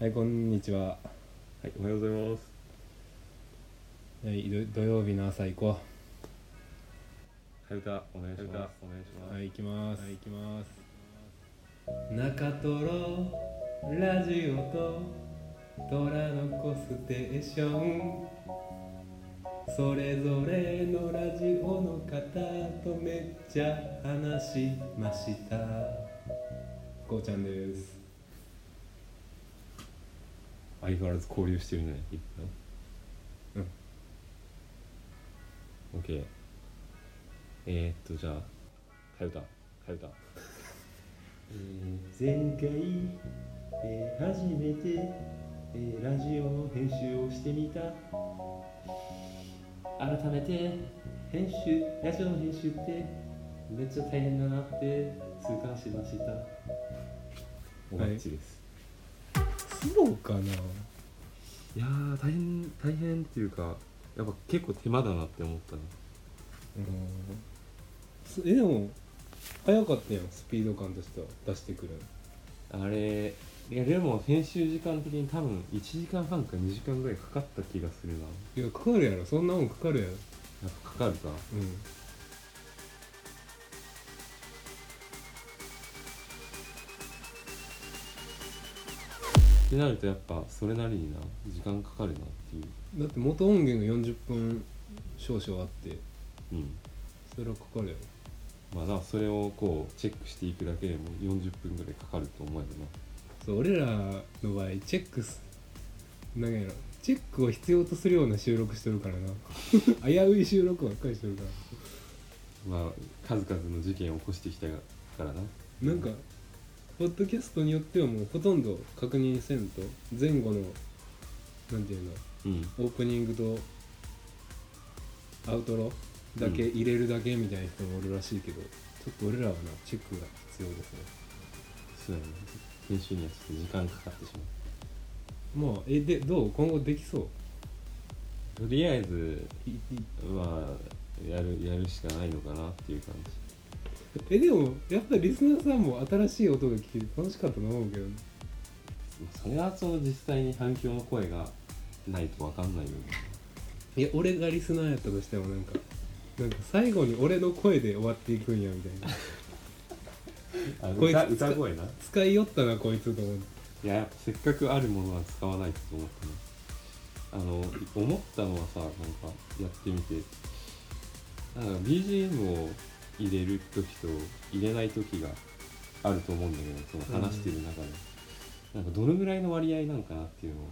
はいこんにちは。はい、おはようございます。はいど土曜日の朝行こはゆた、お願いします。お願いします。うはい行きます。はい行きます。中トロラジオと虎の子ステーション。それぞれのラジオの方とめっちゃ話しました。こうちゃんです相変わらず交流してるね、いっぱい。うん。オッケー。えー、っと、じゃあ、はゆた、はゆた。前回、えー初めて、えーラジオの編集をしてみた改めて編集ラジオの編集ってめっちゃ大変だなって痛感しましたおばっちです。そうかないやー、大変、大変っていうか、やっぱ結構手間だなって思ったね。すえでも早かったやんスピード感としては出してくるあれ、いや、でも編集時間的に多分1時間半か2時間ぐらいかかった気がするな。いやかかるやろそんなもんかかるやろやっぱかかるか。うんってなるとやっぱそれなりにな時間かかるなっていう。だって元音源が40分少々あってうん。それはかかるやろ。まあなそれをこうチェックしていくだけでも40分ぐらいかかると思えるな。そう俺らの場合チェックすなんやろ。チェックを必要とするような収録してるからな。危うい収録ばっかりしてるからまあ数々の事件を起こしてきたからな。なんかポッドキャストによってはもうほとんど確認せんと前後のなんていうのうん。オープニングとアウトロだけ入れるだけみたいな人もおるらしいけど、ちょっと俺らはなチェックが必要ですね。そうやね。編集にはちょっと時間かかってしままあえでどう？今後できそう？とりあえずいい。まあやるやるしかないのかなっていう感 えでもやっぱりリスナーさんも新しい音が聞けて楽しかったと思うけどね。じそれはその実際に反響の声がないと分かんないよね。いや俺がリスナーやったとしてもなんかなんか最後に俺の声で終わっていくんやみたいな。あこいつ歌歌声な。使いよったなこいつと思って。いやせっかくあるものは使わないとと思ってねあの思ったのはさなんかやってみて。なんか BGM を入れる時と入れない時があると思うんだけどその話してる中で、なんかどのぐらいの割合なんかなっていうのを。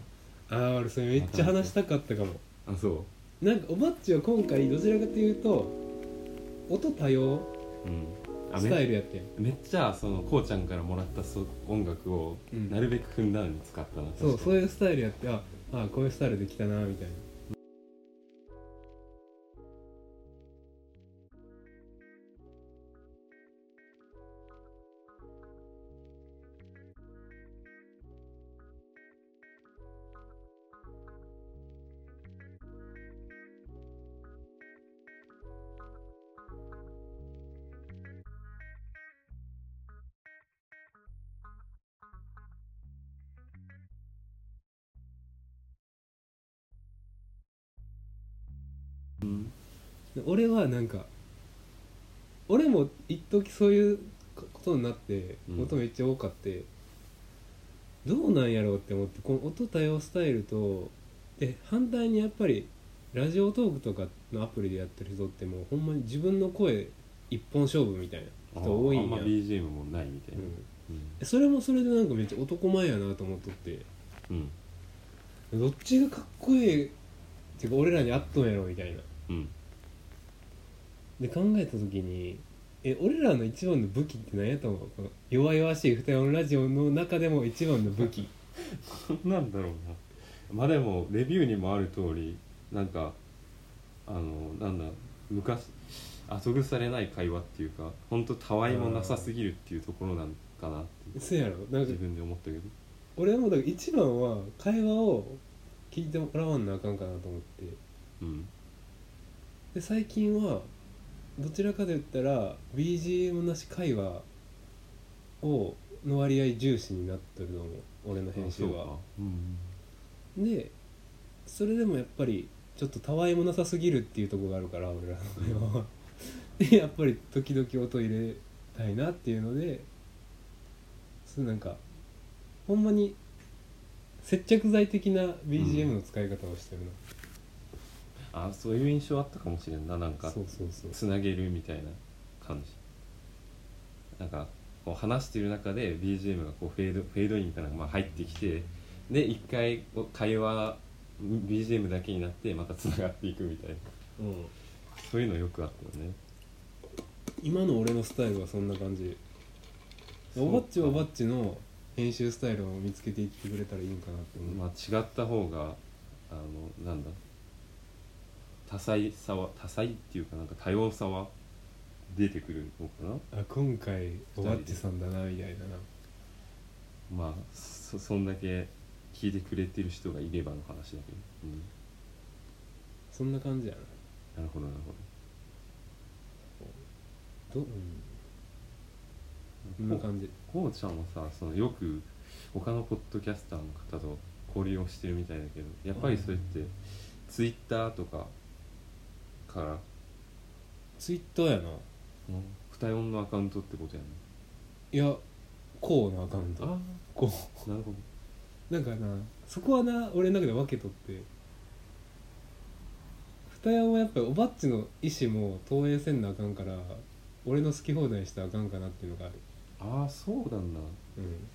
ああ俺それめっちゃ話したかったかも。あそなんかおばっちは今回どちらかというと音多様ううん。あスタイめルやってん。めっちゃそのこうちゃんからもらったそ音楽をうん。なるべくふんだんに使ったな、そうそうういうスタイルやってああこういうスタイルできたなみたいなそういうことになってうん。音めっちゃ多かって、どうなんやろうって思ってこの音多様スタイルとで反対にやっぱりラジオトークとかのアプリでやってる人ってもうほんまに自分の声一本勝負みたいな人多いんや。あんま BGM もないみたいな、うん。うん。それもそれでなんかめっちゃ男前やなと思っとって。うん。どっちがかっこいいっていうか俺らに合っとんやろみたいな。うん。で考えた時にえ俺らの一番の武器って何やと思う？この弱々しい二音ラジオの中でも一番の武器。なんだろうな。まあでもレビューにもある通りなんかあのなんだ昔後腐れない会話っていうか本当たわいもなさすぎるっていうところなんかなってそうやろ。なんか自分で思ったけど。俺はもうだから一番は会話を聞いてもらわんなあかんかなと思って。うん。で最近はどちらかと言ったら BGM なし会話をの割合重視になってると思う俺の編集は。うんでそれでもやっぱりちょっとたわいもなさすぎるっていうところがあるから俺らの会話は。でやっぱり時々音入れたいなっていうのでそうなんかほんまに接着剤的な BGM の使い方をしてるの、あそういう印象あったかもしれんな。なんかそうそうそう。つなげるみたいな感じ。なんかこう話してる中で BGM がこうフェードフェードインかなんかまあ入ってきてで一回会話 BGM だけになってまたつながっていくみたいな。うん。そういうのよくあったよね。今の俺のスタイルはそんな感じ。おばっちはおばっちの編集スタイルを見つけていってくれたらいいんかなって思う、まあ違った方があのなんだ？多彩さは多彩っていうかなんか多様さは出てくるのかな？あ今回おばっちさんだなみたいなな。まあそそんだけ聞いてくれてる人がいればの話だけど、うん、そんな感じやな。なるほどなるほど、うん、そんな感じ。こうちゃんはさそのよく他のポッドキャスターの方と交流をしてるみたいだけどやっぱりそれってツイッターとかから。ツイッターやな。二四のアカウントってことやねいやこうのアカウント。あこあなるほなんかなそこはな俺の中で分けとって。二山はやっぱりおばっちの意思も投影せんなあかんから俺の好き放題したらあかんかなっていうのがある。ああそうなんだ。うん。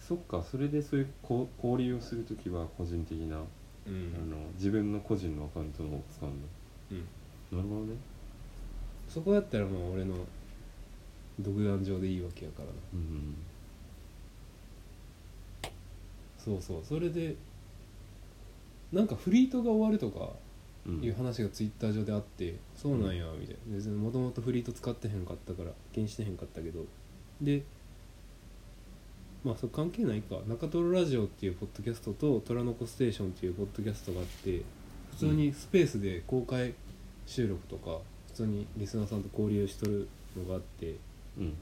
そっかそれでそういうこう交流をするときは個人的な、うあんの自分の個人のアカウントの方を使うんだうんなるほどね。そこやったらもう俺の独壇場でいいわけやから。なうん。そうそう。それでなんかフリートが終わるとかうんいう話がツイッター上であって、そうなんやみたいな。別にもともとフリート使ってへんかったから気にしてへんかったけど。でまあそれ関係ないか。中トロラジオっていうポッドキャストとトラノコステーションっていうポッドキャストがあって普通にスペースで公開収録とか普通にリスナーさんと交流しとるのがあってうん。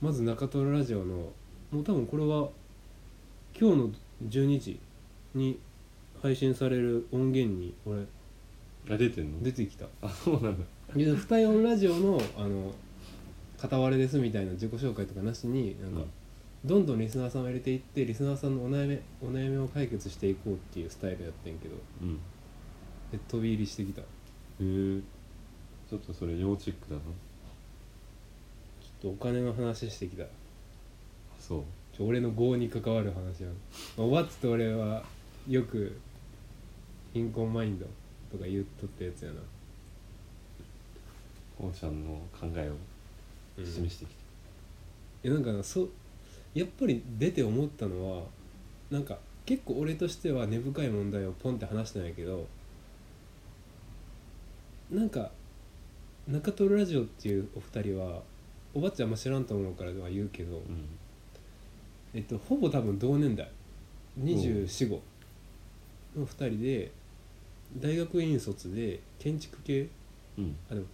まず中トロラジオのもう多分これは今日の12時に配信される音源に俺あ出てんの？出てきた。あそうなんだ。で二四ラジオのあの片割れですみたいな自己紹介とかなしになんか、うん。どんどんリスナーさんを入れていってリスナーさんのお悩みお悩みを解決していこうっていうスタイルやってんけどうん。で飛び入りしてきたえちょっとそれ要チェックだなょっとお金の話してきた。そう。ちょ俺の業に関わる話やおばっちと俺はよく貧困マインドとか言っとったやつやな、こうちゃんの考えをうん。示してきいやなんかなそやっぱり出て思ったのはなんか結構俺としては根深い問題をポンって話したんやけどなんか中トロラジオっていうお二人はおばっちゃんあんま知らんと思うからは言うけど、えっと、ほぼ多分同年代。245の2人で大学院卒で建築系。うん。あでも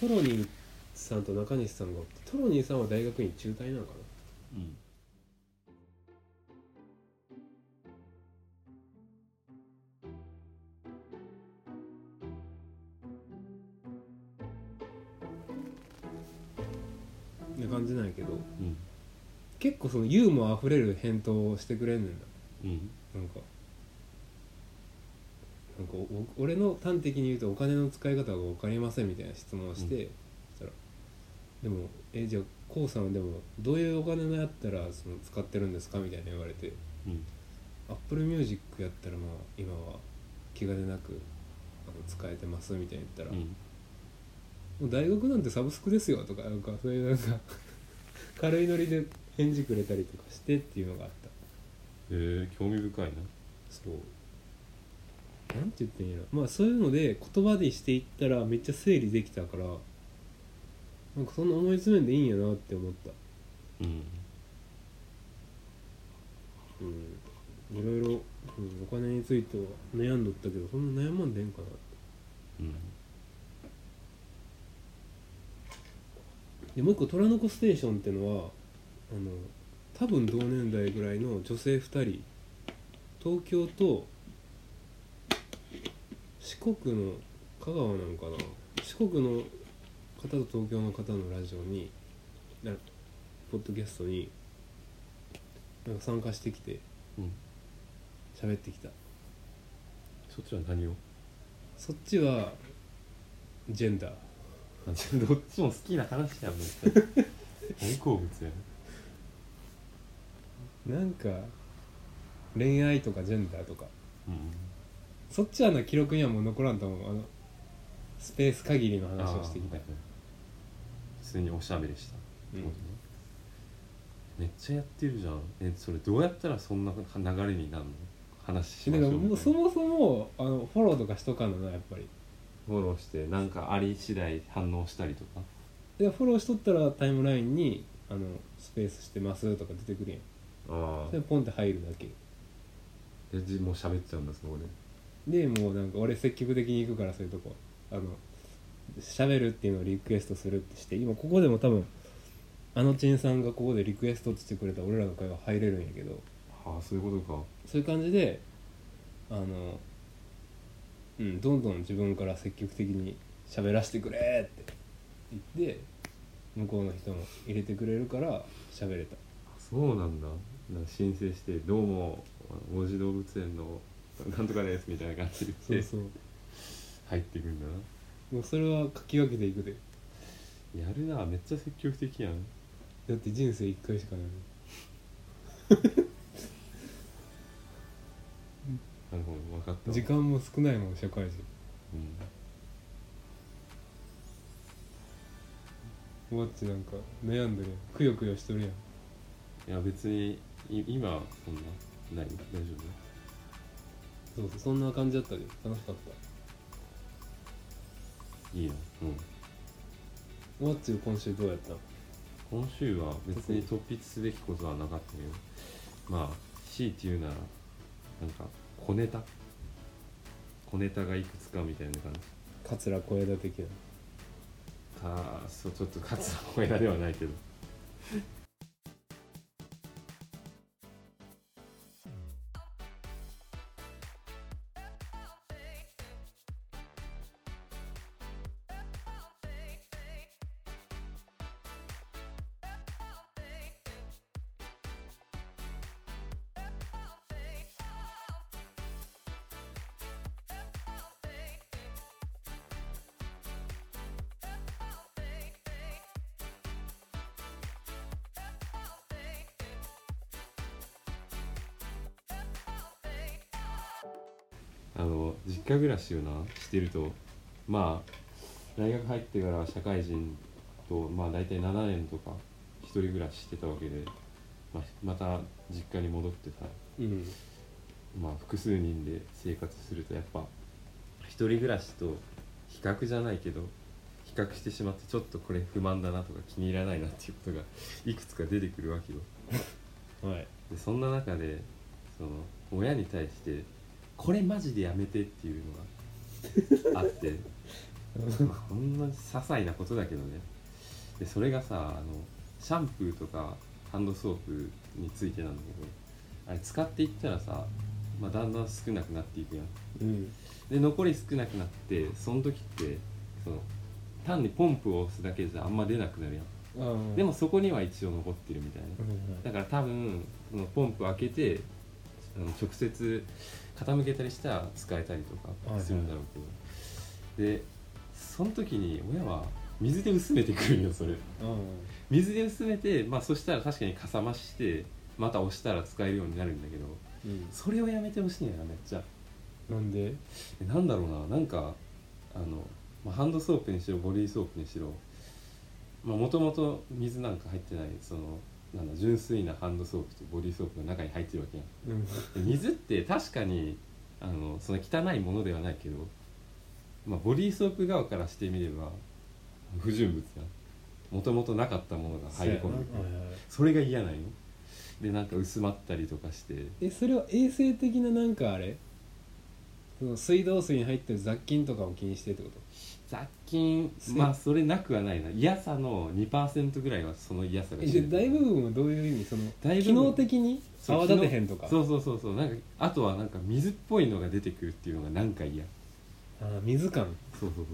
トロニーさんと中西さんがおってトロニーさんは大学院中退なのかな？うん感じなんやけどうん。結構そのユーモアあふれる返答をしてくれんねんなうん。なんか。なんかお俺の端的に言うとお金の使い方が分かりませんみたいな質問をして、うそしたらでもえじゃあこうさんはでもどういうお金のやったらその使ってるんですかみたいな言われてうん。 Apple Music やったらまあ今は気兼ねなくあの使えてますみたいに言ったら、うんもう大学なんてサブスクですよとかなんかそういうなんか 軽いノリで返事くれたりとかしてっていうのがあった。へえ興味深いな。そう。なんて言ってんやろまあそういうので言葉でしていったらめっちゃ整理できたからなんかそんな思い詰めんでいいんやなって思った。うん。うん。いろいろ、うん、お金については悩んどったけどそんな悩まんでええんかなって。うんでもう一個「虎の子ステーション」ってのはあの多分同年代ぐらいの女性2人東京と四国の香川なのかな。四国の方と東京の方のラジオになポッドキャストになんか参加してきてうん。喋ってきた。そっちは何を？そっちはジェンダー。あ どっちも好きな話やんめっちゃ大好物やなんか恋愛とかジェンダーとか。うん。そっちはな記録にはもう残らんと思う。あのスペース限りの話をしてきた。普通におしゃべりした、うん。めっちゃやってるじゃん。えそれどうやったらそんな流れになるの？話しまだからしょうみたいな。もうそもそもあのフォローとかしとかんのなやっぱりフォローしてなんかあり次第反応したりとか？でフォローしとったらタイムラインにあのスペースしてますとか出てくるやん。あそれポンって入るだけ。でじもう喋っちゃうんだそこで？でもうなんか俺積極的に行くからそういうとこ。あの喋るっていうのをリクエストするってして今ここでも多分あのちんさんがここでリクエストってしてくれたら俺らの会話入れるんやけど。ああそういうことか。そういう感じであのうんどんどん自分から積極的に喋らせてくれって言って向こうの人も入れてくれるから喋れた。そうなんだ。申請して「どうも王子動物園のなんとかです」みたいな感じで言ってそうそう。入ってくんだな。もうそれは書き分けていくで。やるなめっちゃ積極的やん。だって人生一回しかないなるほど分かったわ。時間も少ないもん社会人。うん。ワッチなんか悩んでるやん。くよくよしとるやん。いや別にい今そんなない。大丈そうそうそんな感じだったで。楽しかった。夫いいなうん。ワッチ今週どうやった？今週は別に突筆すべきことはなかったけど。まあ強いて言うならなんか小ネタ？小ネタがいくつかみたいな感じ？桂小枝的な。かそうちょっと勝つの小枝ではないけどあの実家暮らしをなしてるとまあ大学入ってから社会人とまあ大体7年とか一人暮らししてたわけで、まあ、また実家に戻ってさうん。まあ複数人で生活するとやっぱ一人暮らしと比較じゃないけど比較してしまってちょっとこれ不満だなとか気に入らないなっていうことがいくつか出てくるわけよ。はい。でそんな中でその親に対して「これマジでやめて」っていうのがあって。ほんな些細なことだけどね。でそれがさあのシャンプーとかハンドソープについてなんだけどあれ使っていったらさ、まあ、だんだん少なくなっていくやん。うん。で残り少なくなってその時ってその単にポンプを押すだけじゃあんま出なくなるやん。でもそこには一応残ってるみたいな。だから多分そのポンプ開けてあの直接傾けたりしたら使えたりとかするんだろうけど、でその時に親は水で薄めてくるんよそれ。あ水で薄めてまあそしたら確かにかさ増してまた押したら使えるようになるんだけどうん。それをやめてほしいんやなめっちゃ。なんで？えなんだろうななんかあの、まあ、ハンドソープにしろボディーソープにしろもともと水なんか入ってないそのなんだ純粋なハンドソープとボディーソープが中に入ってるわけやん。うん。で水って確かにあのその汚いものではないけど、まあ、ボディーソープ側からしてみれば不純物やもともとなかったものが入り込んでくるそうそれが嫌なんよ。でなんか薄まったりとかして。えそれは衛生的ななんかあれ？その水道水に入ってる雑菌とかを気にしてってこと？雑菌。まあそれなくはないな。嫌さの2%ぐらいはその嫌さが大部分はどういう意味？その大部分。機能的に？泡立てへんとか？そうそうそうそう。なんかあとはなんか水っぽいのが出てくるっていうのが何か嫌。あー水感。そうそう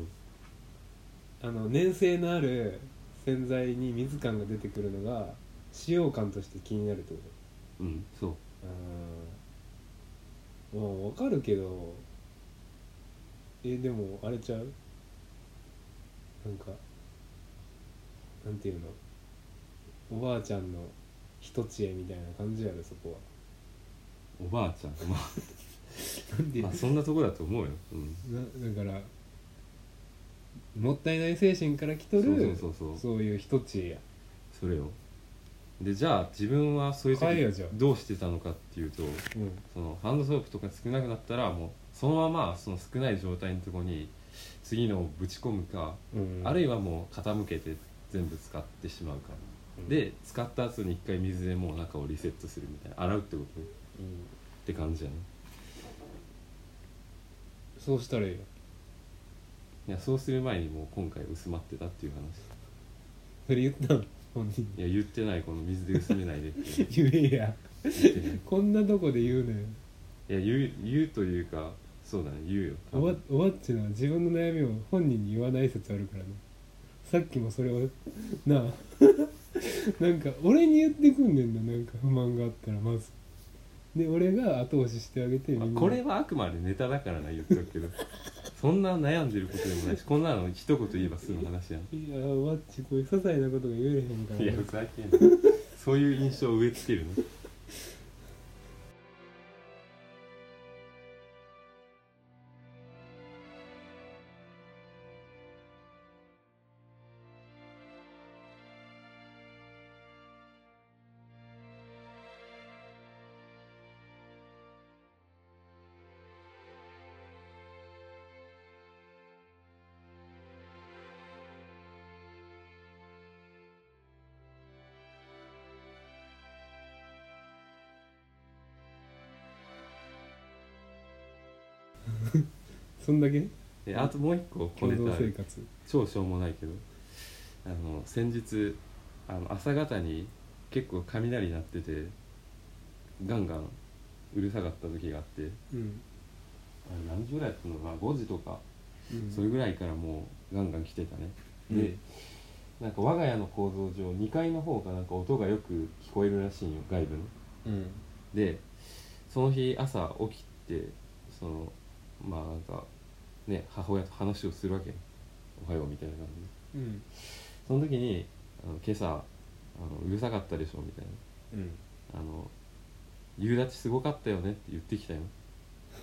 そう。あの粘性のある洗剤に水感が出てくるのが使用感として気になるってこと？うんそう。あー。まあ分かるけど。えでもあれちゃう？なんかなんていうの？おばあちゃんの一知恵みたいな感じやろそこは。おばあちゃん？まなんで？あまあそんなとこだと思うよ、うん、なだからもったいない精神から来とるそうそうそうそう。そういう一知恵や。それをでじゃあ自分はそういう時どうしてたのかっていうとうん。そのハンドソープとか少なくなったらもうそのままその少ない状態のところに次のをぶち込むか、うん。あるいはもう傾けて全部使ってしまうか、うん。で使った後に一回水でもう中をリセットするみたいな。洗うってことうん。って感じやね。そうしたらいいよ。いやそうする前にもう今回薄まってたっていう話。それ言ったん本人。いや言ってないこの水で薄めないでって。言えや。こんなとこで言うのよ。いや言う言うというかそうだね言うよ。多お分わおわっちのは自分の悩みを本人に言わない説あるからね。さっきもそれをなあ なんか俺に言ってくんねんななんか不満があったらまず。で俺が後押ししてあげてみんな。まあこれはあくまでネタだからな言っとくけど。そんな悩んでることでもないしこんなの一言言えば済む話やん。いやおわっちこういう些細なことが言えれへんからいやふざけんな。そういう印象を植え付けるのそんだけ？えあともう一個小共同ネタある生活。超しょうもないけど。あの先日あの朝方に結構雷鳴っててガンガンうるさかった時があって。うん、あれ何時ぐらいやったの？かな5時とか。うん、それぐらいからもうガンガン来てたね、うん。でなんか我が家の構造上2階の方がなんか音がよく聞こえるらしいんよ外部の。うん。でその日朝起きてそのまあなんかね母親と話をするわけ。よおはようみたいな感じで。うん。その時にあの今朝あのうるさかったでしょみたいうん。なあの夕立すごかったよねって言ってきたよ。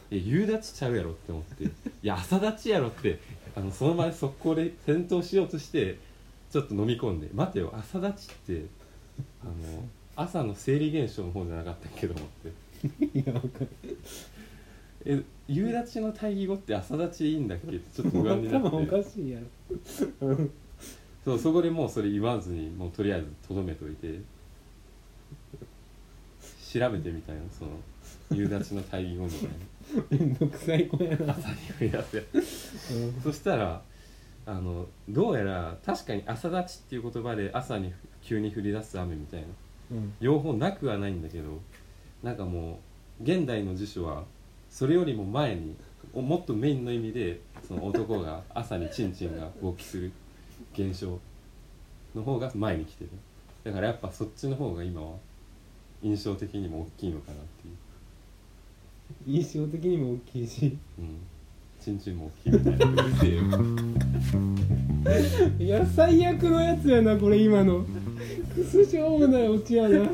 え夕立ちゃうやろって思って。いや朝立ちやろってあのその場で速攻で戦闘しようとしてちょっと飲み込んで待てよ朝立ちってあの朝の生理現象の方じゃなかったっけど思って。いやわかる。え夕立ちの対義語って朝立ちでいいんだっけ？ちょっと不安になっ頭 おかてしいやろ。う んそうそこでもうそれ言わずにもうとりあえずとどめといて。調べてみたいなその夕立ちの対義語みたいめんどくさい子やな。な朝に降るやつやそしたらあのどうやら確かに朝立ちっていう言葉で朝に急に降り出す雨みたいな。うん。両方なくはないんだけどなんかもう現代の辞書はそれよりも前におもっとメインの意味でその男が朝にチンチンが勃起する現象の方が前に来てる。だからやっぱそっちの方が今は印象的にも大きいのかなっていう。印象的にも大きいし。うん。チンチンも大きいみたいな。いや最悪のやつやなこれ今の。クソしょうもないオチやな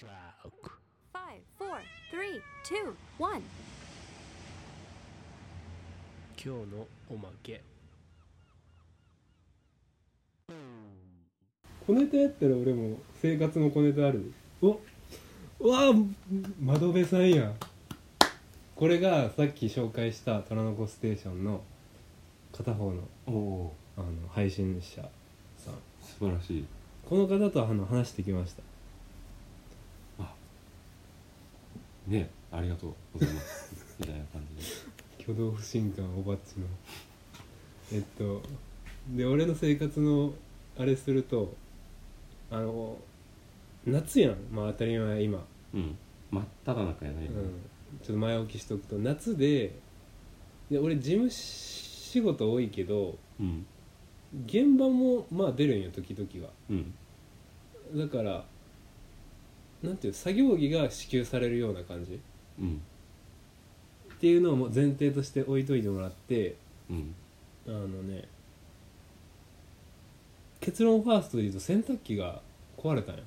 Five, four, three, two, one. 今日のおまけ。小ネタやったら俺も生活の小ネタある。おうわあ窓辺さんや。これがさっき紹介した「虎の子ステーション」の片方のおおあの配信者さん。素晴らしい。この方とあの話してきましたねありがとうございます。みたいな感じで。挙動不信感おばっちの。えっとで俺の生活のあれするとあの夏やん。まあ当たり前今。うん。真っ只中やない、うん、ちょっと前置きしとくと。夏でで俺事務仕事多いけどうん。現場もまあ出るんよ時々は。うん。だからなんていう作業着が支給されるような感じ？うん。っていうのをもう前提として置いといてもらってうん。あのね結論ファーストで言うと洗濯機が壊れたんや、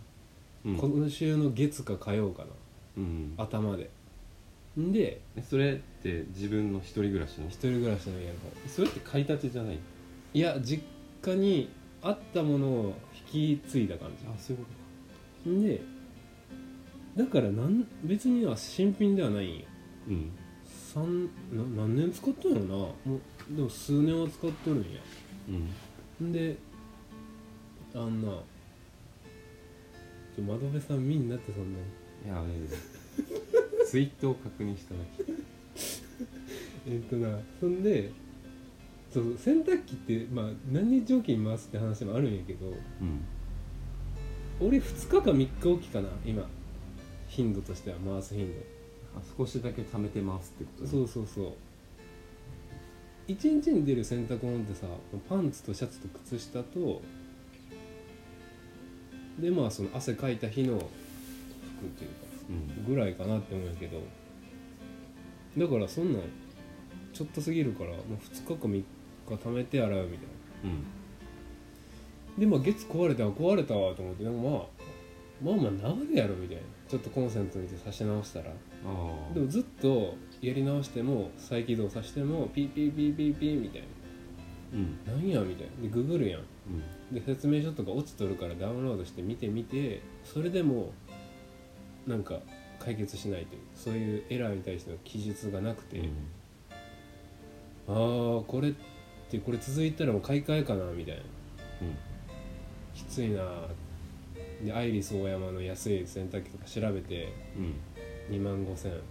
うん。今週の月か火曜かな。うん。頭で。んでえそれって自分の一人暮らしの一人暮らしの家の方。それって買いたてじゃない？いや実家にあったものを引き継いだ感あそういうこじんでだからなん別には新品ではないんよ。うん。三な何年使ったんやろな。もうでも数年は使っとるんや。うん。んであんなちょ窓辺さん見んなってそんないやね ツイートを確認しただけ。えっとなそんでそう洗濯機ってまあ何日おきに回すって話もあるんやけど。うん。俺2日か3日おきかな今頻度としては回す頻度。あ少しだけ貯めてますってことね。そうそうそう。1日に出る洗濯物ってさパンツとシャツと靴下とでまあその汗かいた日の服っていうかうん。ぐらいかなって思うんやけど。だからそんなんちょっとすぎるからもう2日か3日貯めて洗うみたいな。うん。でまあ月壊れたわ壊れたわと思ってでもまあまあまあ治るやろみたいなちょっとコンセントに差し直したら。でもずっとやり直しても再起動させてもピーピーピーピーピーみたいうん。ななんやみたいな。でググるやん。うん。で説明書とか落ちとるからダウンロードして見てみてそれでもなんか解決しないというそういうエラーに対しての記述がなくて、ああこれってこれ続いたらもう買い替えかなみたいな。きついなでアイリスオーヤマの安い洗濯機とか調べてうん。2万5000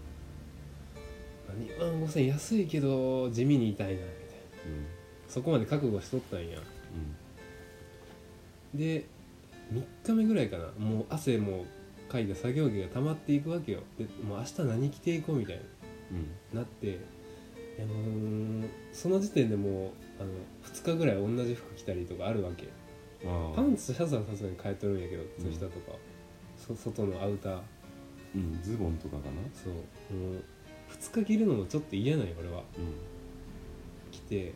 2万5000安いけど地味に痛いなみたいな。うん。そこまで覚悟しとったんや。うん。で3日目ぐらいかな。もう汗もかいた作業着が溜まっていくわけよ。でもう明日何着ていこうみたいうん。ななっていやもうその時点でもうあの2日ぐらい同じ服着たりとかあるわけ。ああパンツとシャツはさすがに変えとるんやけど靴下とか、そ外のアウター。うんズボンとかかな。そう。もう2日着るのもちょっと嫌なんよ俺は。う着て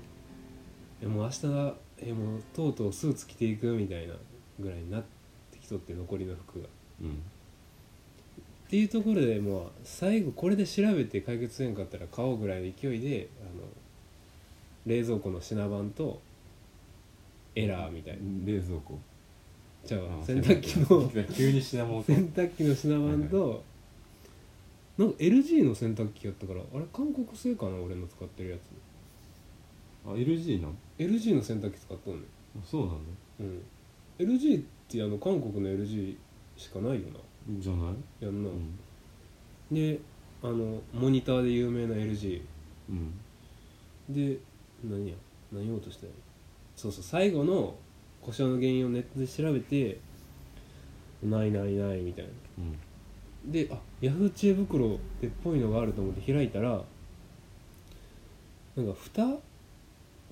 えもう明日えもうとうとうスーツ着ていくみたいなぐらいになってきとって残りの服が。んうん。っていうところでもう最後これで調べて解決せんかったら買おうぐらいの勢いであの冷蔵庫の品番とエラーみたいな。冷蔵庫。じゃああ洗濯機の急に品物。と洗濯機の品番となんか LG の洗濯機やったからあれ韓国製かな俺の使ってるやつ。あ LG なん LG の洗濯機使っとんねん。あそうなん。だうん LG ってあの韓国の LG しかないよな。じゃない？やんな、うん。であのモニターで有名な LG うん。で何や？何言おうとしたのそうそう最後の故障の原因をネットで調べてないないないみたいな。うん。であヤフー知恵袋でっぽいのがあると思って開いたらなんか蓋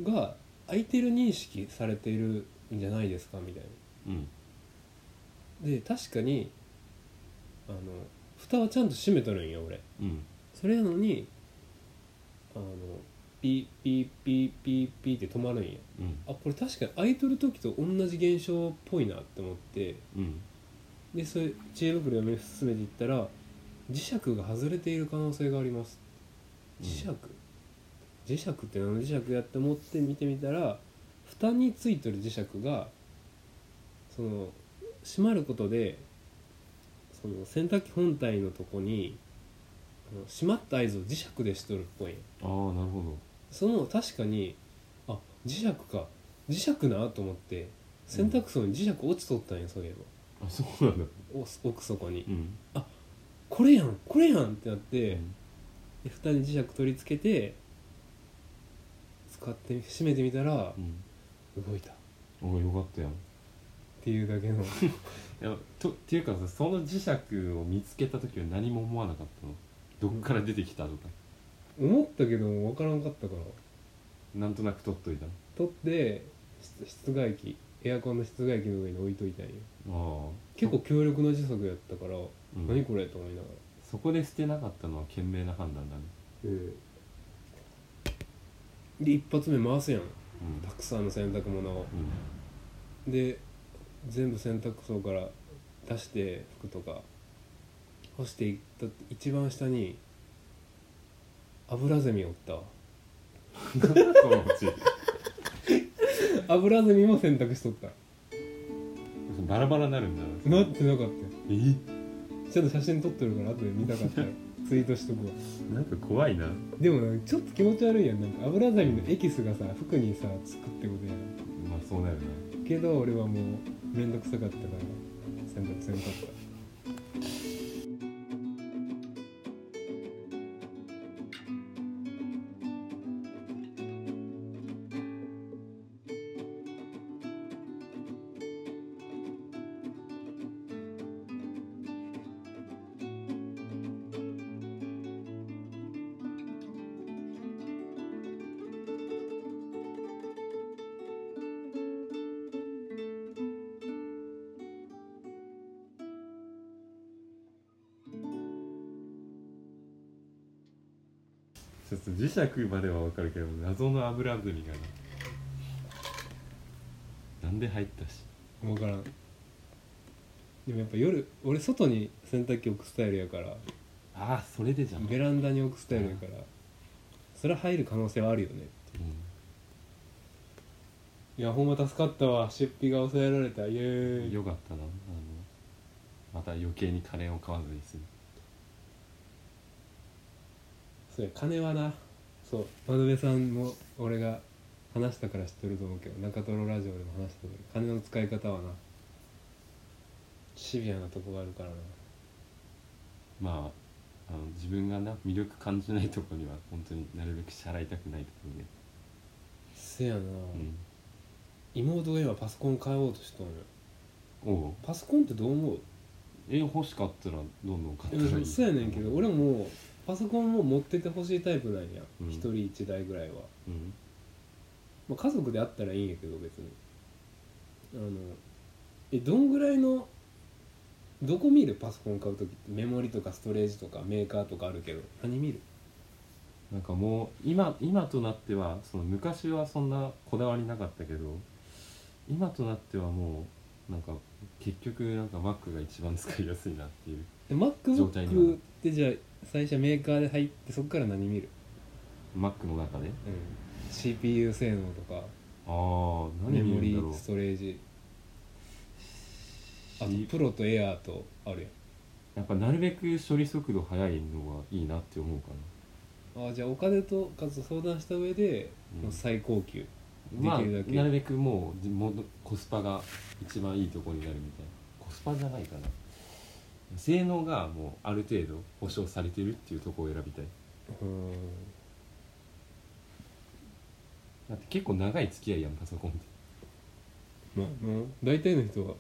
が開いてる認識されているんじゃないですかみたいうん。なで確かにあの蓋はちゃんと閉めとるんよ俺。うん。それやのにあのピーピーピーピーピーって止まるんや。うん。あこれ確かに開いとる時と同じ現象っぽいなって思って。うん。でそれ知恵袋読み進めていったら磁石が外れている可能性があります。磁石、磁石って何の磁石やって思って見てみたら蓋についてる磁石がその閉まることでその洗濯機本体のとこにあの閉まった合図を磁石でしとるっぽいんや。ああなるほどその確かにあ磁石か。磁石なと思って洗濯槽に磁石落ちとったんやそういえば。あそうなんだお奥底に。うん。これやんこれやんってなって、うん。で蓋に磁石取り付けて使って閉めてみたらうん。動いた。っおよかったやん。いていうだけの。やとっていうかさその磁石を見つけた時は何も思わなかったの？どっから出てきたとか、思ったけど分からんかったから。なんとなく取っといた取って室室外機エアコンの室外機の上に置いといたんよ。ああ。結構強力な磁石やったから、うん。何これと思いながら。そこで捨てなかったのは賢明な判断だね。で一発目回すやん。うん。たくさんの洗濯物を。うん。で全部洗濯槽から出して服とか干していった一番下に油ゼミおった。わそのうち油ゼミも洗濯しとった。バラバラになるんだなってなかったよ。え？ちょっと写真撮ってるから後で見たかったらツイートしとくわなんか怖いな。でもなちょっと気持ち悪いやん。なんか油ゼミのエキスがさ服にさつくってことやん。まあそうなるな。けど俺はもう面倒くさかったから洗濯せんかった石まではわかるけど謎の油ゼミがななんで入ったし。分からん。でもやっぱ夜俺外に洗濯機置くスタイルやから。ああそれでじゃん、ベランダに置くスタイルやから。それは入る可能性はあるよねいやほんま助かったわ。出費が抑えられた。イエーイ。よかったな。あのまた余計に金を買わずに済む。そうや金はなそう。窓辺さんも俺が話したから知ってると思うけど中トロラジオでも話したけど金の使い方はなシビアなとこがあるからな。まああの自分がな魅力感じないとこには本当になるべく支払いたくないところで、せやな、うん、妹が今パソコン買おうとしとんよおう。パソコンってどう思う？え欲しかったらどんどん買ったらいい。そうやねんけど俺もパソコンも持っててほしいタイプなんや。うん。一、人一台ぐらいは、うん。まあ、家族であったらいいんやけど別に。あのえどんぐらいのどこ見るパソコン買う時って？メモリとかストレージとかメーカーとかあるけど。何見る？なんかもう今今となってはその昔はそんなこだわりなかったけど今となってはもうなんか結局なんか Mac が一番使いやすいなっていう。で状態には MacBook ってじゃあ最初メーカーで入ってそこから何見る、Mac の中で？うん、CPU 性能とか。ああメモリ何見るんだろう。ストレージ。あとしプロとエアーとあるやん。やっぱなるべく処理速度速いのはいいなって思うかあじゃあお金とかつ相談した上で、うん。もう最高級。なまあできるだけ。なるべくもうじもコスパが一番いいところになるみたいな。コスパじゃないかな性能がもうある程度保証されてるっていうところを選びたい。うん。だって結構長い付き合いやんパソコンって。まあもう大体の人は。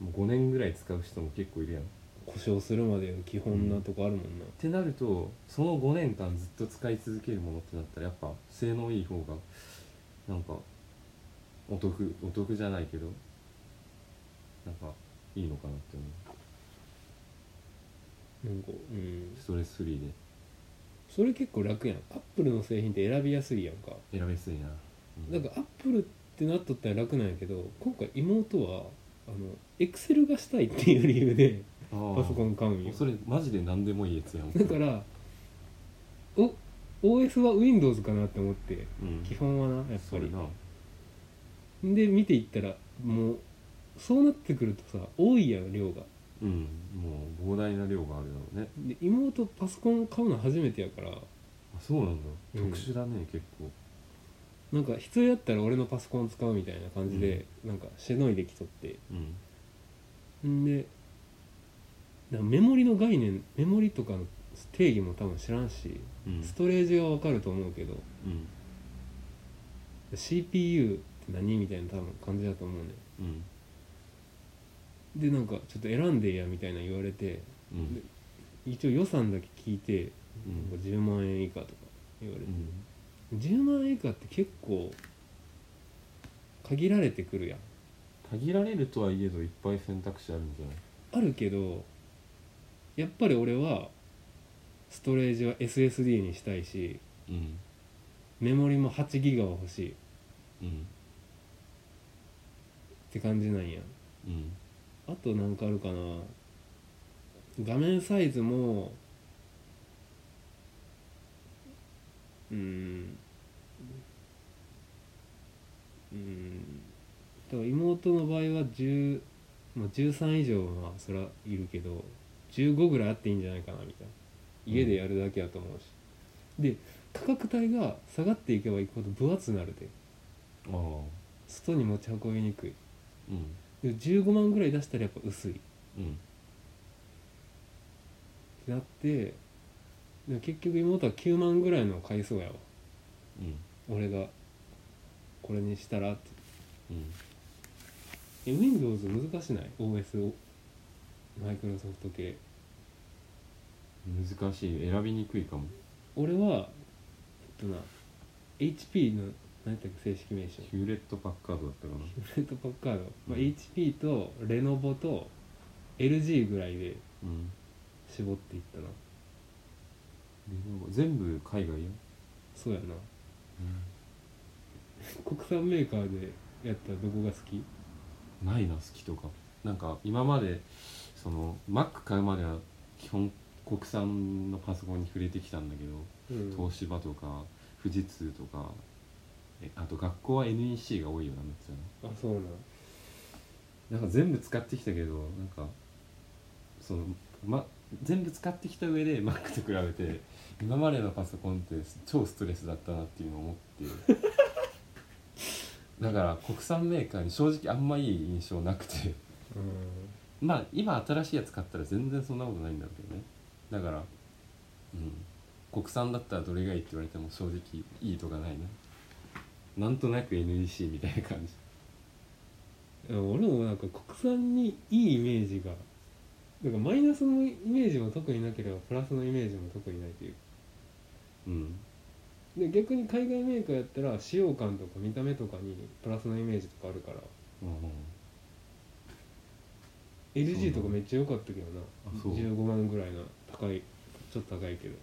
もう5年ぐらい使う人も結構いるやん。っ故障するまでの基本なとこあるもんな、てなるとその5年間ずっと使い続けるものってなったらやっぱ性能いい方がなんかお得お得じゃないけどなんかいいのかなって思うなんかうん。ストレスフリーで。それ結構楽やん。アップルの製品って選びやすいやんか。選びやすいな、うん。だからアップルってなっとったら楽なんやけど今回妹はあのエクセルがしたいっていう理由であー。パソコン買うんよ。それマジで何でもいいやつやん。だからお OS は Windows かなって思ってうん。基本はなやっぱり。それな。で見ていったらもうそうなってくるとさ多いやん量がうんもう膨大な量があるだろうね。で妹パソコン買うの初めてやから。あそうなんだ、うん特殊だね結構。なんか必要やったら俺のパソコン使うみたいな感じで、なんかしのいできとって。うん。んでなんかメモリの概念メモリとかの定義も多分知らんし、うん。ストレージは分かると思うけど。うん、CPU って何みたいな多分感じだと思うね。うんでなんかちょっと選んでやみたいな言われてうん。で一応予算だけ聞いて、うん。なんか10万円以下とか言われて。う、ん。10万円以下って結構限られてくるやん。限られるとはいえどいっぱい選択肢あるんじゃない？あるけどやっぱり俺はストレージは SSD にしたいしうん。メモリも8ギガは欲しい。っうん。て感じなんやうんあとなんかあるかな。画面サイズもうーん。うーん。だから妹の場合は10、まあ、13以上はまあそりゃいるけど15ぐらいあっていいんじゃないかなみたいな。家でやるだけやと思うし、で価格帯が下がっていけばいくほど分厚くなるで。ああ。外に持ち運びにくい。うん。で15万ぐらい出したらやっぱ薄い。ってうん。なってで結局妹は9万ぐらいの買いそうやわ。うん。俺がこれにしたらって。うん。え Windows 難しない ?OS を。マイクロソフト系。難しい。選びにくいかも。俺はえっとな HP の何やっけ正式名称？ヒューレット・パッカードだったかな。ヒューレットパッカード、まあ、うん HP とレノボと LG ぐらいでうん。絞っていったな。全部海外よ、そうやな。国産メーカーでやったらどこが好き？ないな好きとか。なんか今までその Mac 買うまでは基本国産のパソコンに触れてきたんだけど、うん。東芝とか富士通とかえあと学校は NEC が多いようなめっちゃあそうなんなんか全部使ってきたけどなんかその、ま、全部使ってきた上で Mac と比べて今までのパソコンって超ストレスだったなっていうのを思って。だから国産メーカーに正直あんまいい印象なくて。うん。まあ今新しいやつ買ったら全然そんなことないんだけどね。だからうん。国産だったらどれがいいって言われても正直いいとかないななんとなく NEC みたいな感じ。俺もなんか国産にいいイメージがなんかマイナスのイメージも特になければプラスのイメージも特にないという。うん。で逆に海外メーカーやったら使用感とか見た目とかにプラスのイメージとかあるから。うん LG とかめっちゃ良かったけどな。う。15万ぐらいの高いちょっと高いけど。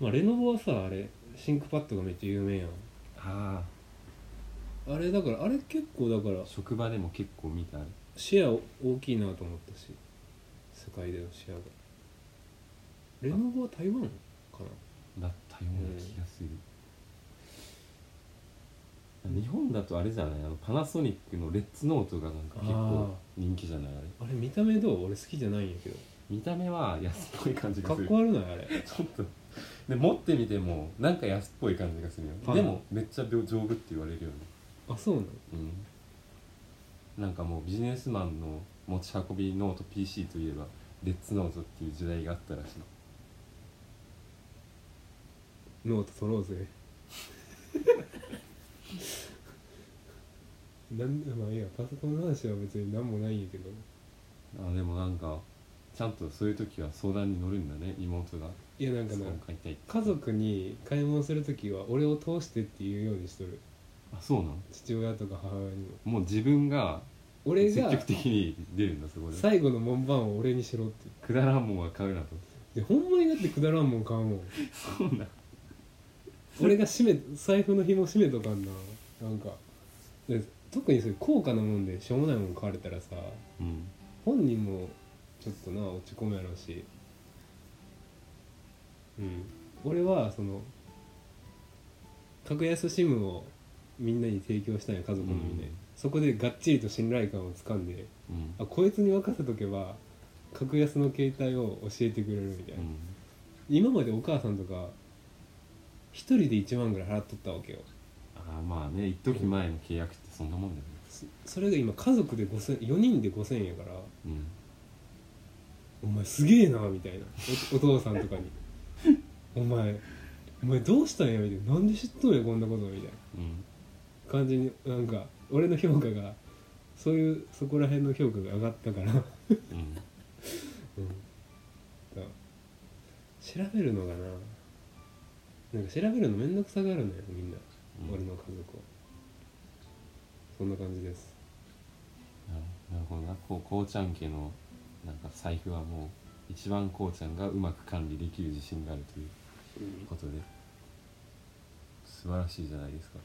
まあレノボはさあれシンクパッドがめっちゃ有名やん。ああれだからあれ結構だからあ職場でも結構見た。あれシェア大きいなと思ったし。世界でのシェアが。レノボは台湾かな？だったような気がする、日本だとあれじゃない？あのパナソニックのレッツノートがなんか結構人気じゃない？あれ。あれ見た目どう？俺好きじゃないんやけど。見た目は安っぽい感じかがする。っこ悪ない？あれ。ちょっとで持ってみてもなんか安っぽい感じがするよ。はい。でもめっちゃ丈夫って言われるよね。あそうなの？うん。なんかもうビジネスマンの持ち運びノート PC といえば Let's note っていう時代があったらしい。ノート取ろうぜ。なんでまあいいやパソコンの話は別に何もないんやけど。あでもなんかちゃんとそういう時は相談に乗るんだね妹が。いやなんかな買いたい家族に買い物する時は俺を通してっていうようにしとる。あそうなの？父親とか母親にも。もう自分が俺が積極的に出るんだそこで。最後の門番を俺にしろって。くだらんもんは買うなと。でほんまにだってくだらんもん買うもん。そうな俺が締め財布の紐締めとかんな。なんか。で特にそういう高価なもんでしょうもないもん買われたらさ。うん。本人もちょっとな落ち込むやろうし。うん。俺はその格安 SIM をみんなに提供したんや家族に。ね、うん。そこでがっちりと信頼感をつかんでうん。あこいつに任せとけば格安の携帯を教えてくれるみたいな、うん。今までお母さんとか一人で1万ぐらい払っとったわけよ。ああまあね一時前の契約ってそんなもんだよね。そそれが今家族で5000 4人で5000円やから。うんお前すげえなみたいな。おお父さんとかに。お前お前どうしたんやみたいな。なんで知っとんやこんなことみたいな。うん。感じになんか俺の評価がそういうそこら辺の評価が上がったから、うん、うん。ら調べるのがななんか調べるのめんどくさがるのよみんな、うん。俺の家族は。そんな感じです。なるほどな。こうこうちゃん家のなんか財布はもう一番こうちゃんがうまく管理できる自信があるということで。素晴らしいじゃないですか。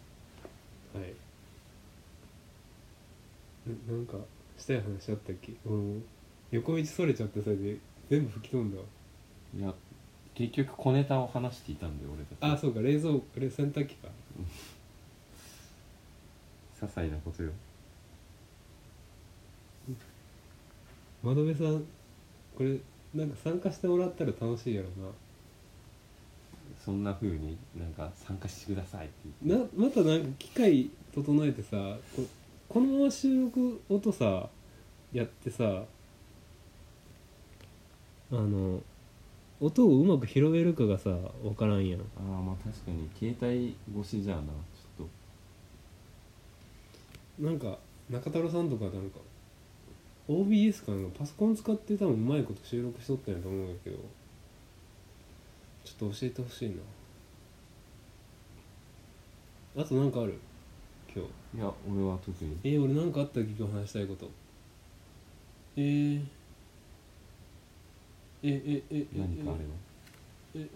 はい。ななんかしたい話あったっけ？俺も横道それちゃってそれで全部吹き飛んだわ。いや結局小ネタを話していたんで俺たち。あそうか冷蔵洗濯機か。些細なことよ窓辺さんこれなんか参加してもらったら楽しいやろそんな風になんか参加してくださいって。なまたなんか機械整えてさここのまま収録音さやってさあの音をうまく拾えるかがさ分からんやん。ああまあ確かに携帯越しじゃあなちょっと。なんか中太郎さんとかなんか OBS かなんかパソコン使って多分うまいこと収録しとったんやと思うんだけどちょっと教えてほしいな。あとなんかある？今日。いや俺は特に。えー、俺なんかあったっけ今日話したいこと。えー、えええええ何かあれば？ええ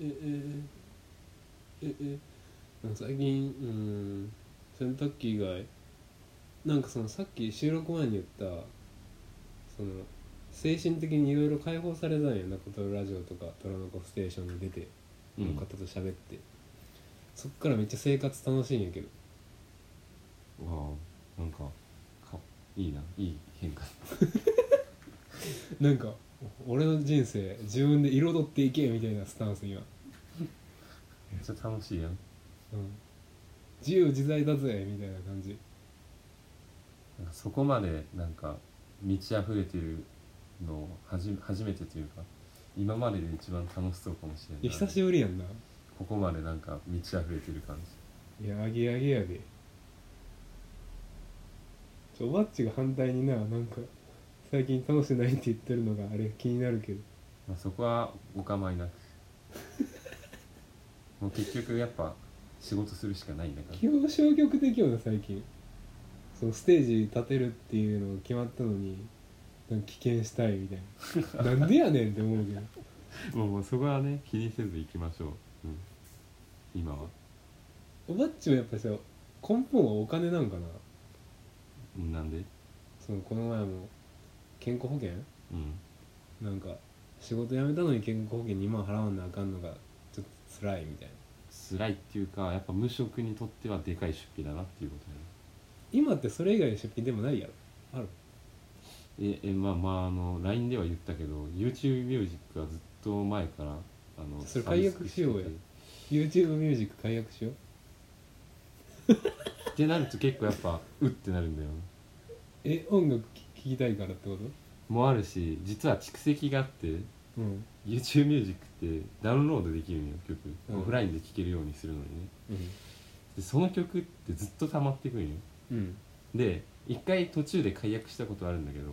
えええなんか最近うん。洗濯機以外。なんかそのさっき収録前に言ったその精神的にいろいろ解放されたんや中トロラジオとか「トラノコステーション」に出てうん。の方と喋って、そっからめっちゃ生活楽しいんやけど。わあなんかかいいないい変化。なんか俺の人生自分で彩っていけみたいなスタンス今、めっちゃ楽しいやん。うん、自由自在だぜみたいな感じ。なんかそこまでなんか満ち溢れてるのをはじ初めてというか今までで一番楽しそうかもしれない。久しぶりやんな。ここまでなんか満ち溢れてる感じ。いやあげあげやで。ちょおばっちが反対にななんか最近楽しくないって言ってるのがあれ気になるけど。まあ、そこはお構いなく。もう結局やっぱ仕事するしかないんだから。基本消極的よな最近そのステージ立てるっていうのが決まったのになんか棄権したいみたいな。なんでやねんって思うけど。もうもうそこはね気にせず行きましょう、うん、今は。おばっちはやっぱさ根本はお金なんかな。うんなんで？そのこの前も健康保険？うん。なんか仕事辞めたのに健康保険2万払わなあかんのがちょっと辛いみたいな。辛いっていうかやっぱ無職にとってはでかい出費だなっていうことだね今ってそれ以外の出費でもないやろ。ある。ええまあまああの LINE では言ったけど YouTube ミュージックはずっと前からあのそれ解約しようや。YouTube ミュージック解約しよう。ってなると結構やっぱうってなるんだよ。なえ音楽聴きたいからってこと？もあるし実は蓄積があってうん。YouTube ミュージックってダウンロードできるんよ曲、うん。オフラインで聴けるようにするのにね。うん。でその曲ってずっと溜まってくんようん。で一回途中で解約したことあるんだけど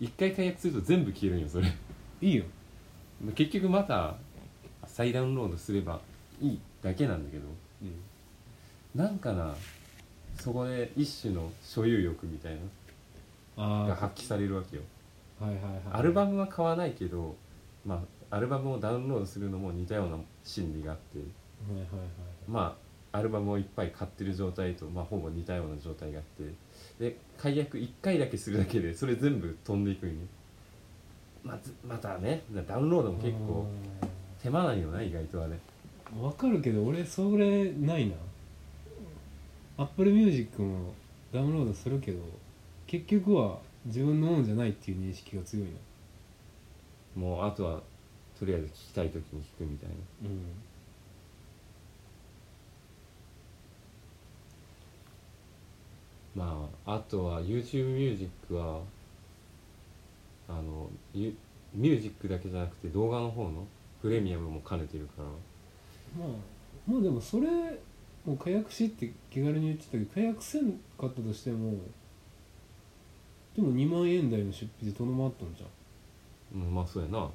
一回解約すると全部消えるんよそれ。いいよ。結局また再ダウンロードすればいいだけなんだけどうん。なんかなそこで一種の所有欲みたいなのがあ発揮されるわけよ。あはいはいはい。アルバムは買わないけどまあアルバムをダウンロードするのも似たような心理があってはいはいはい。まあアルバムをいっぱい買ってる状態と、まあ、ほぼ似たような状態があってで解約1回だけするだけでそれ全部飛んでいくんよ。まずまたねダウンロードも結構手間なんよな意外とはねわかるけど俺それないな。Apple Music もダウンロードするけど結局は自分のものじゃないっていう認識が強いな。もうあとはとりあえず聞きたい時に聞くみたいな。うんまああとは YouTube ミュージックはあのユミュージックだけじゃなくて動画の方のプレミアムも兼ねてるから。まあまあでもそれもう解約しって気軽に言ってたけど解約せんかったとしてもでも2万円台の出費でとどまっとんじうんまあそうやな。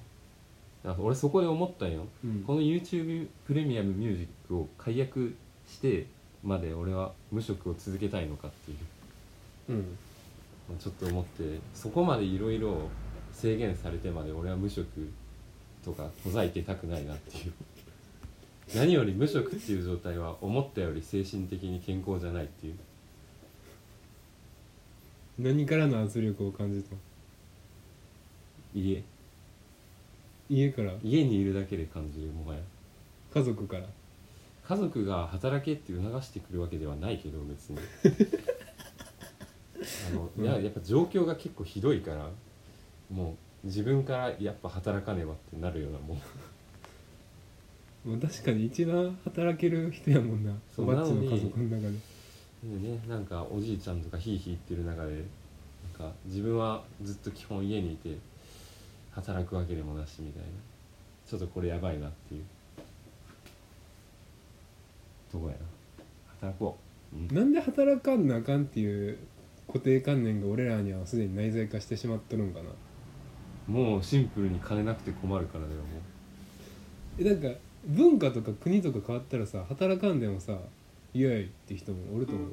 あ俺そこで思ったんよ。ゃん、うん。この YouTube プレミアムミュージックを解約してまで俺は無職を続けたいのかっていううん。まあちょっと思ってそこまでいろいろ制限されてまで俺は無職とかほざいてたくないなっていう。何より無職っていう状態は思ったより精神的に健康じゃないっていう。何からの圧力を感じた家。家から？家にいるだけで感じるもはや。家族から？家族が働けって促してくるわけではないけど別に あの、いややっぱ状況が結構ひどいからもう自分からやっぱ働かねばってなるようなもう もう確かに一番働ける人やもんな。そばっちの家族の中で。でねなんかおじいちゃんとかヒーヒー言ってる中でなんか自分はずっと基本家にいて働くわけでもなしみたいな。ちょっとこれやばいなっていう。どこやな。働こう、うん、なんで働かんなあかんっていう固定観念が俺らにはすでに内在化してしまっとるんかな。もうシンプルに金なくて困るからだよもえなんか文化とか国とか変わったらさ働かんでもさイエーイって人もおると思う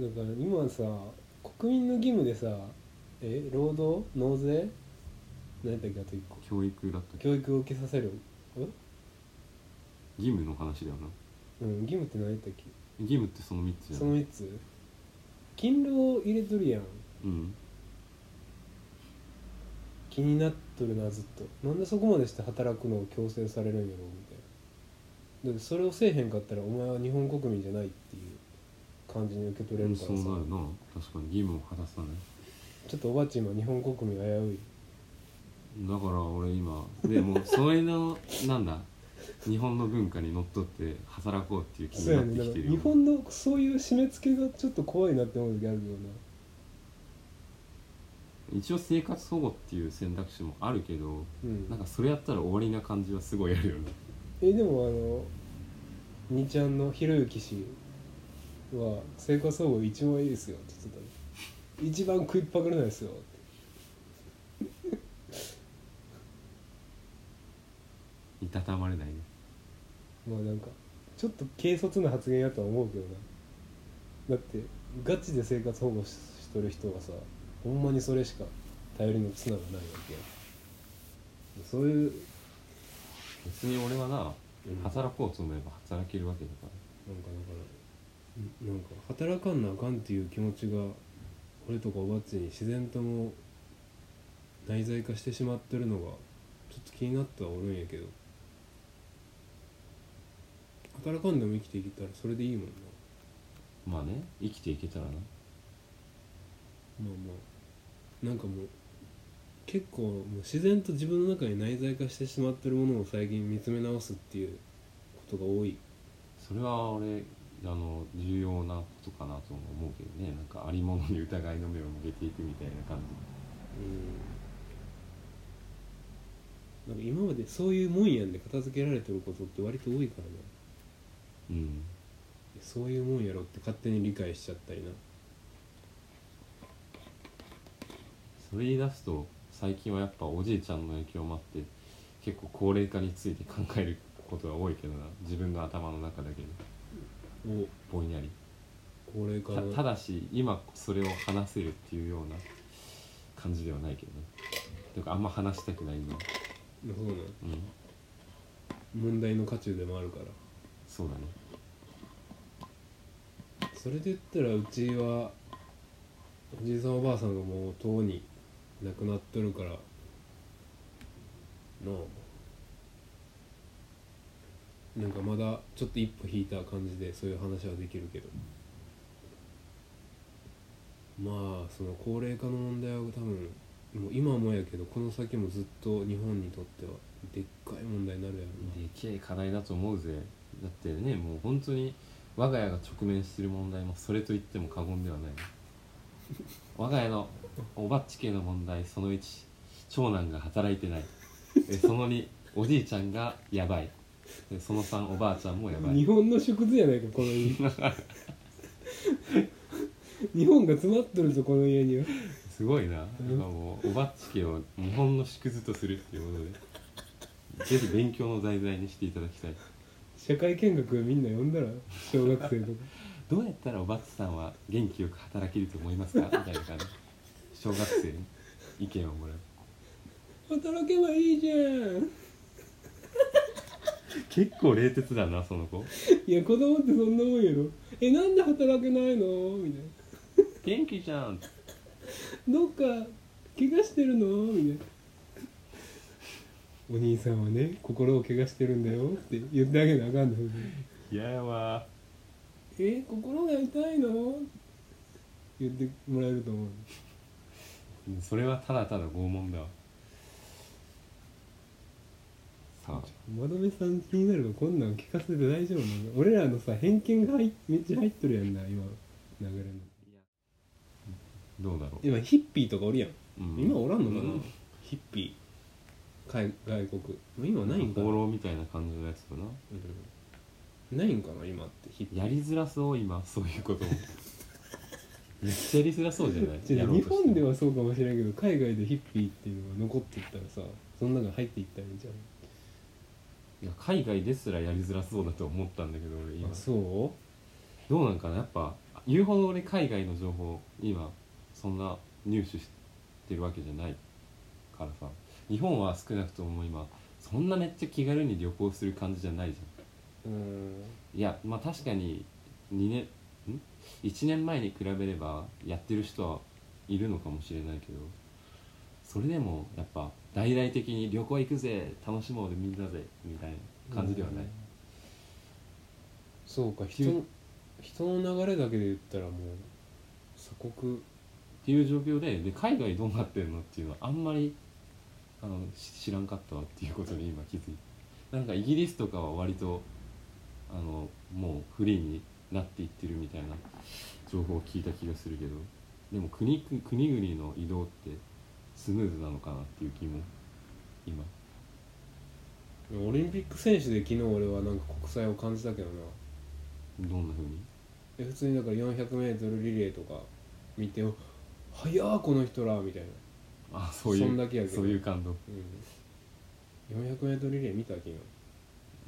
だから今さ国民の義務でさえ労働納税？何やったっけあと一個。う教育だったっけ？教育を受けさせる？義務の話だよな。うん義務って何やったっけ？義務ってその3つじゃそのん3つ？勤労入れとるやん。うん。気になっとるなずっと。なんでそこまでして働くのを強制されるんやろみたいな。だってそれをせえへんかったらお前は日本国民じゃないって感じに受け取れるからさ。そうなるな。確かに義務を果たさないちょっとおばっち今日本国民危うい。だから俺今でもうそれのなんだ日本の文化にのっとって働こうっていう気になってきてるよ日本のそういう締め付けがちょっと怖いなって思う時あるよ一応生活保護っていう選択肢もあるけどなうん。なんかそれやったら終わりな感じはすごいあるよね。えでもあの兄ちゃんのひろゆき氏は生活保護一番いいですよって言ってたの。一番食いっぱぐれないですよって。いたたまれないね。まあなんかちょっと軽率な発言やとは思うけどな。だってガチで生活保護ししとる人はさほんまにそれしか頼りの綱がないわけやそういう別に俺はなうん。働こうと思えば働けるわけだかなんかだからんなんか働かんなあかんっていう気持ちが俺とかおばっちに自然とも内在化してしまってるのがちょっと気になってはおるんやけど働かんでも生きていけたらそれでいいもんな。らまあね生きていけたらな。まあまあなんかもう結構もう自然と自分の中に内在化してしまってるものを最近見つめ直すっていうことが多い。それは俺あの重要なことかなとも思うけどね。なんかありものに疑いの目を向けていくみたいな感うん。なんか今までそういうもんやんで片付けられてることって割と多いからね。うん。そういうもんやろって勝手に理解しちゃったりな。それ言い出すと最近はやっぱおじいちゃんの影響もあって結構高齢化について考えることが多いけどな。自分の頭の中だけでおぼんやり。高齢化のたただし今それを話せるっていうような感じではないけどね。というかあんま話したくない今そうなん。うん。問題の渦中でもあるから。そうだね。それで言ったらうちはおじいさんおばあさんがもうとうに亡くなっとるから。なあなんかまだちょっと一歩引いた感じでそういう話はできるけど。まあその高齢化の問題は多分もう今もやけどこの先もずっと日本にとってはでっかい問題になるやろな。でけえ課題だと思うぜ。だってねもう本当に我が家が直面してる問題もそれと言っても過言ではない。我が家のおばっち系の問題その1長男が働いてない。その2おじいちゃんがやばい。その3おばあちゃんもやばい。日本の縮図やないかこの家 日本が詰まっとるぞこの家には。すごいな、なんかもうおばっち家を日本の縮図とするっていうことで。ぜひ勉強の題材にしていただきたい。社会見学みんな呼んだら小学生とか。どうやったらおばっちさんは元気よく働けると思いますか？みたいな感じ。小学生に意見をもらう。働けばいいじゃん結構冷徹だなその子。いや子供ってそんなもんやろ。えなんで働けないの？みたい元気じゃん。などっか怪我してるの？みたいな。お兄さんはね心を怪我してるんだよ。って言ってあげなあかんの嫌やわ。え心が痛いの？言ってもらえると思う。それはただただ拷問だわさあ窓辺さん気になるのこんなん聞かせて大丈夫なの？俺らのさ偏見が入っめっちゃ入っとるやんな今流れの。どうだろう、今ヒッピーとかおるやん、うん。今おらんのかな、うん。ヒッピー。海外国。今ないんかな、放浪みたいな感じのやつかな。うん。ないんかな今ってヒッピー。やりづらそう今。そういうことも。めっちゃやりづらそうじゃない？日本ではそうかもしれんけど海外でヒッピーっていうのが残っていったらさその中に入っていったらいいじゃんいや海外ですらやりづらそうだと思ったんだけど俺今。あそどうなんかな？やっぱ言うほど俺海外の情報今そんな入手してるわけじゃないからさ。日本は少なくとも今そんなめっちゃ気軽に旅行する感じじゃないじゃん。ううん。いやまあ確かに2年ん？1年前に比べればやってる人はいるのかもしれないけどそれでもやっぱ大々的に旅行行くぜ楽しもうでみんなでみたいな感じではない、そうか人の人の流れだけで言ったらもう鎖国。っていう状況でで海外どうなってんのっていうのはあんまりあのし知らんかったわっていうことに今気づいたなんかイギリスとかは割とあのもうフリーになっていってるみたいな情報を聞いた気がするけど。でも国国々の移動ってスムーズなのかなっていう気も今。オリンピック選手で昨日俺はなんか国際を感じたけどな。どんな風に？え普通にだから 400m リレーとか見てお早っこの人らみたいな、あそういうそんだけやけど。そういう感動。うん、400m リレー見た昨日。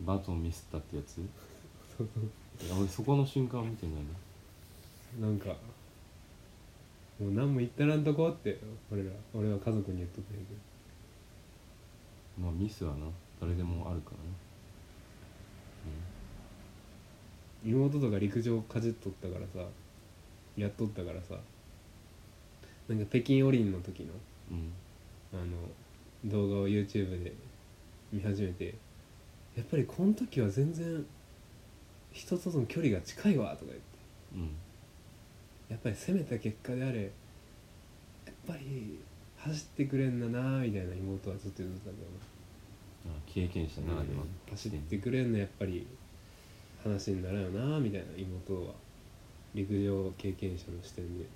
バトンミスったってやつ？いや俺そこの瞬間を見てないな。なんかもう何も言ったらんとこって俺ら俺は家族に言っとったんやけど。まあミスはな誰でもあるから妹とか陸上かじっとったからさやっとったからさなんか北京五輪の時のうん。あの動画を YouTube で見始めてやっぱりこの時は全然人との距離が近いわとか言って。うんやっぱり攻めた結果であれやっぱり走ってくれんだなみたいな妹はずっと言ってたけあ経験者どな、では。走ってくれんのやっぱり話にならんよなみたいな妹は陸上経験者の視点で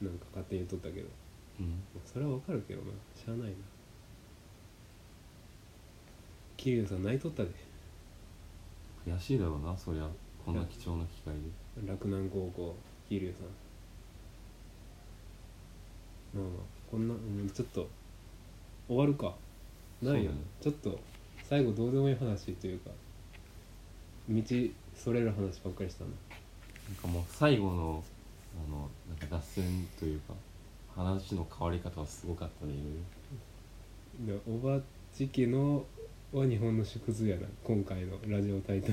なんか勝手に言っとったけど。うん。それはわかるけどなしゃあないな。桐生さん泣いとったで。悔しいだろうなそりゃ。こんな貴重な機会で。洛南高校桐生さん。こんな、うん、ちょっと終わるか。ないよ、ね。ちょっと最後どうでもいい話というか道それる話ばっかりしたななんかもう最後のあのなんか脱線というか話の変わり方はすごかったねいろいろ。でおばち家のは日本の縮図やな今回のラジオタイト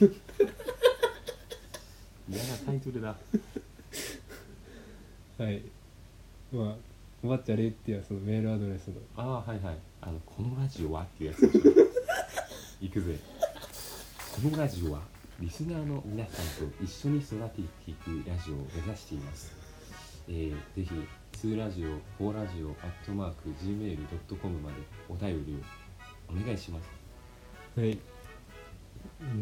ル嫌なタイトルだ。はい。まあおばっちゃれっていうそのメールアドレスの。ああはいはい。あのこのラジオはっていうやつ。でしょ行くぜ。このラジオはリスナーの皆さんと一緒に育てていくラジオを目指しています。えー、ぜひ2ラジオ4ラジオアットマーク Gmail.com までお便りをお願いします。はい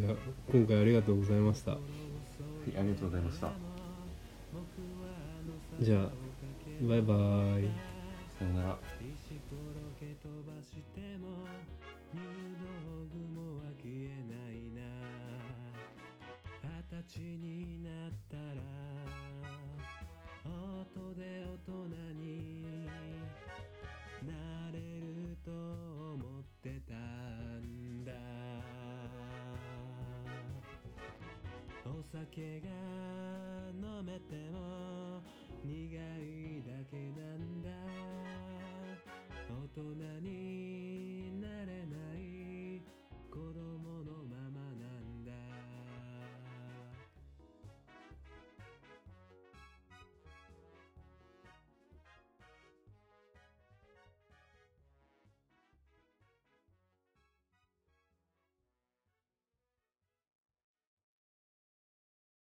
じゃあ今回ありがとうございました。はいありがとうございました。じゃあバイバイ。さよな二十歳になったら音で大人に酒が飲めても苦いだけなんだ。大人に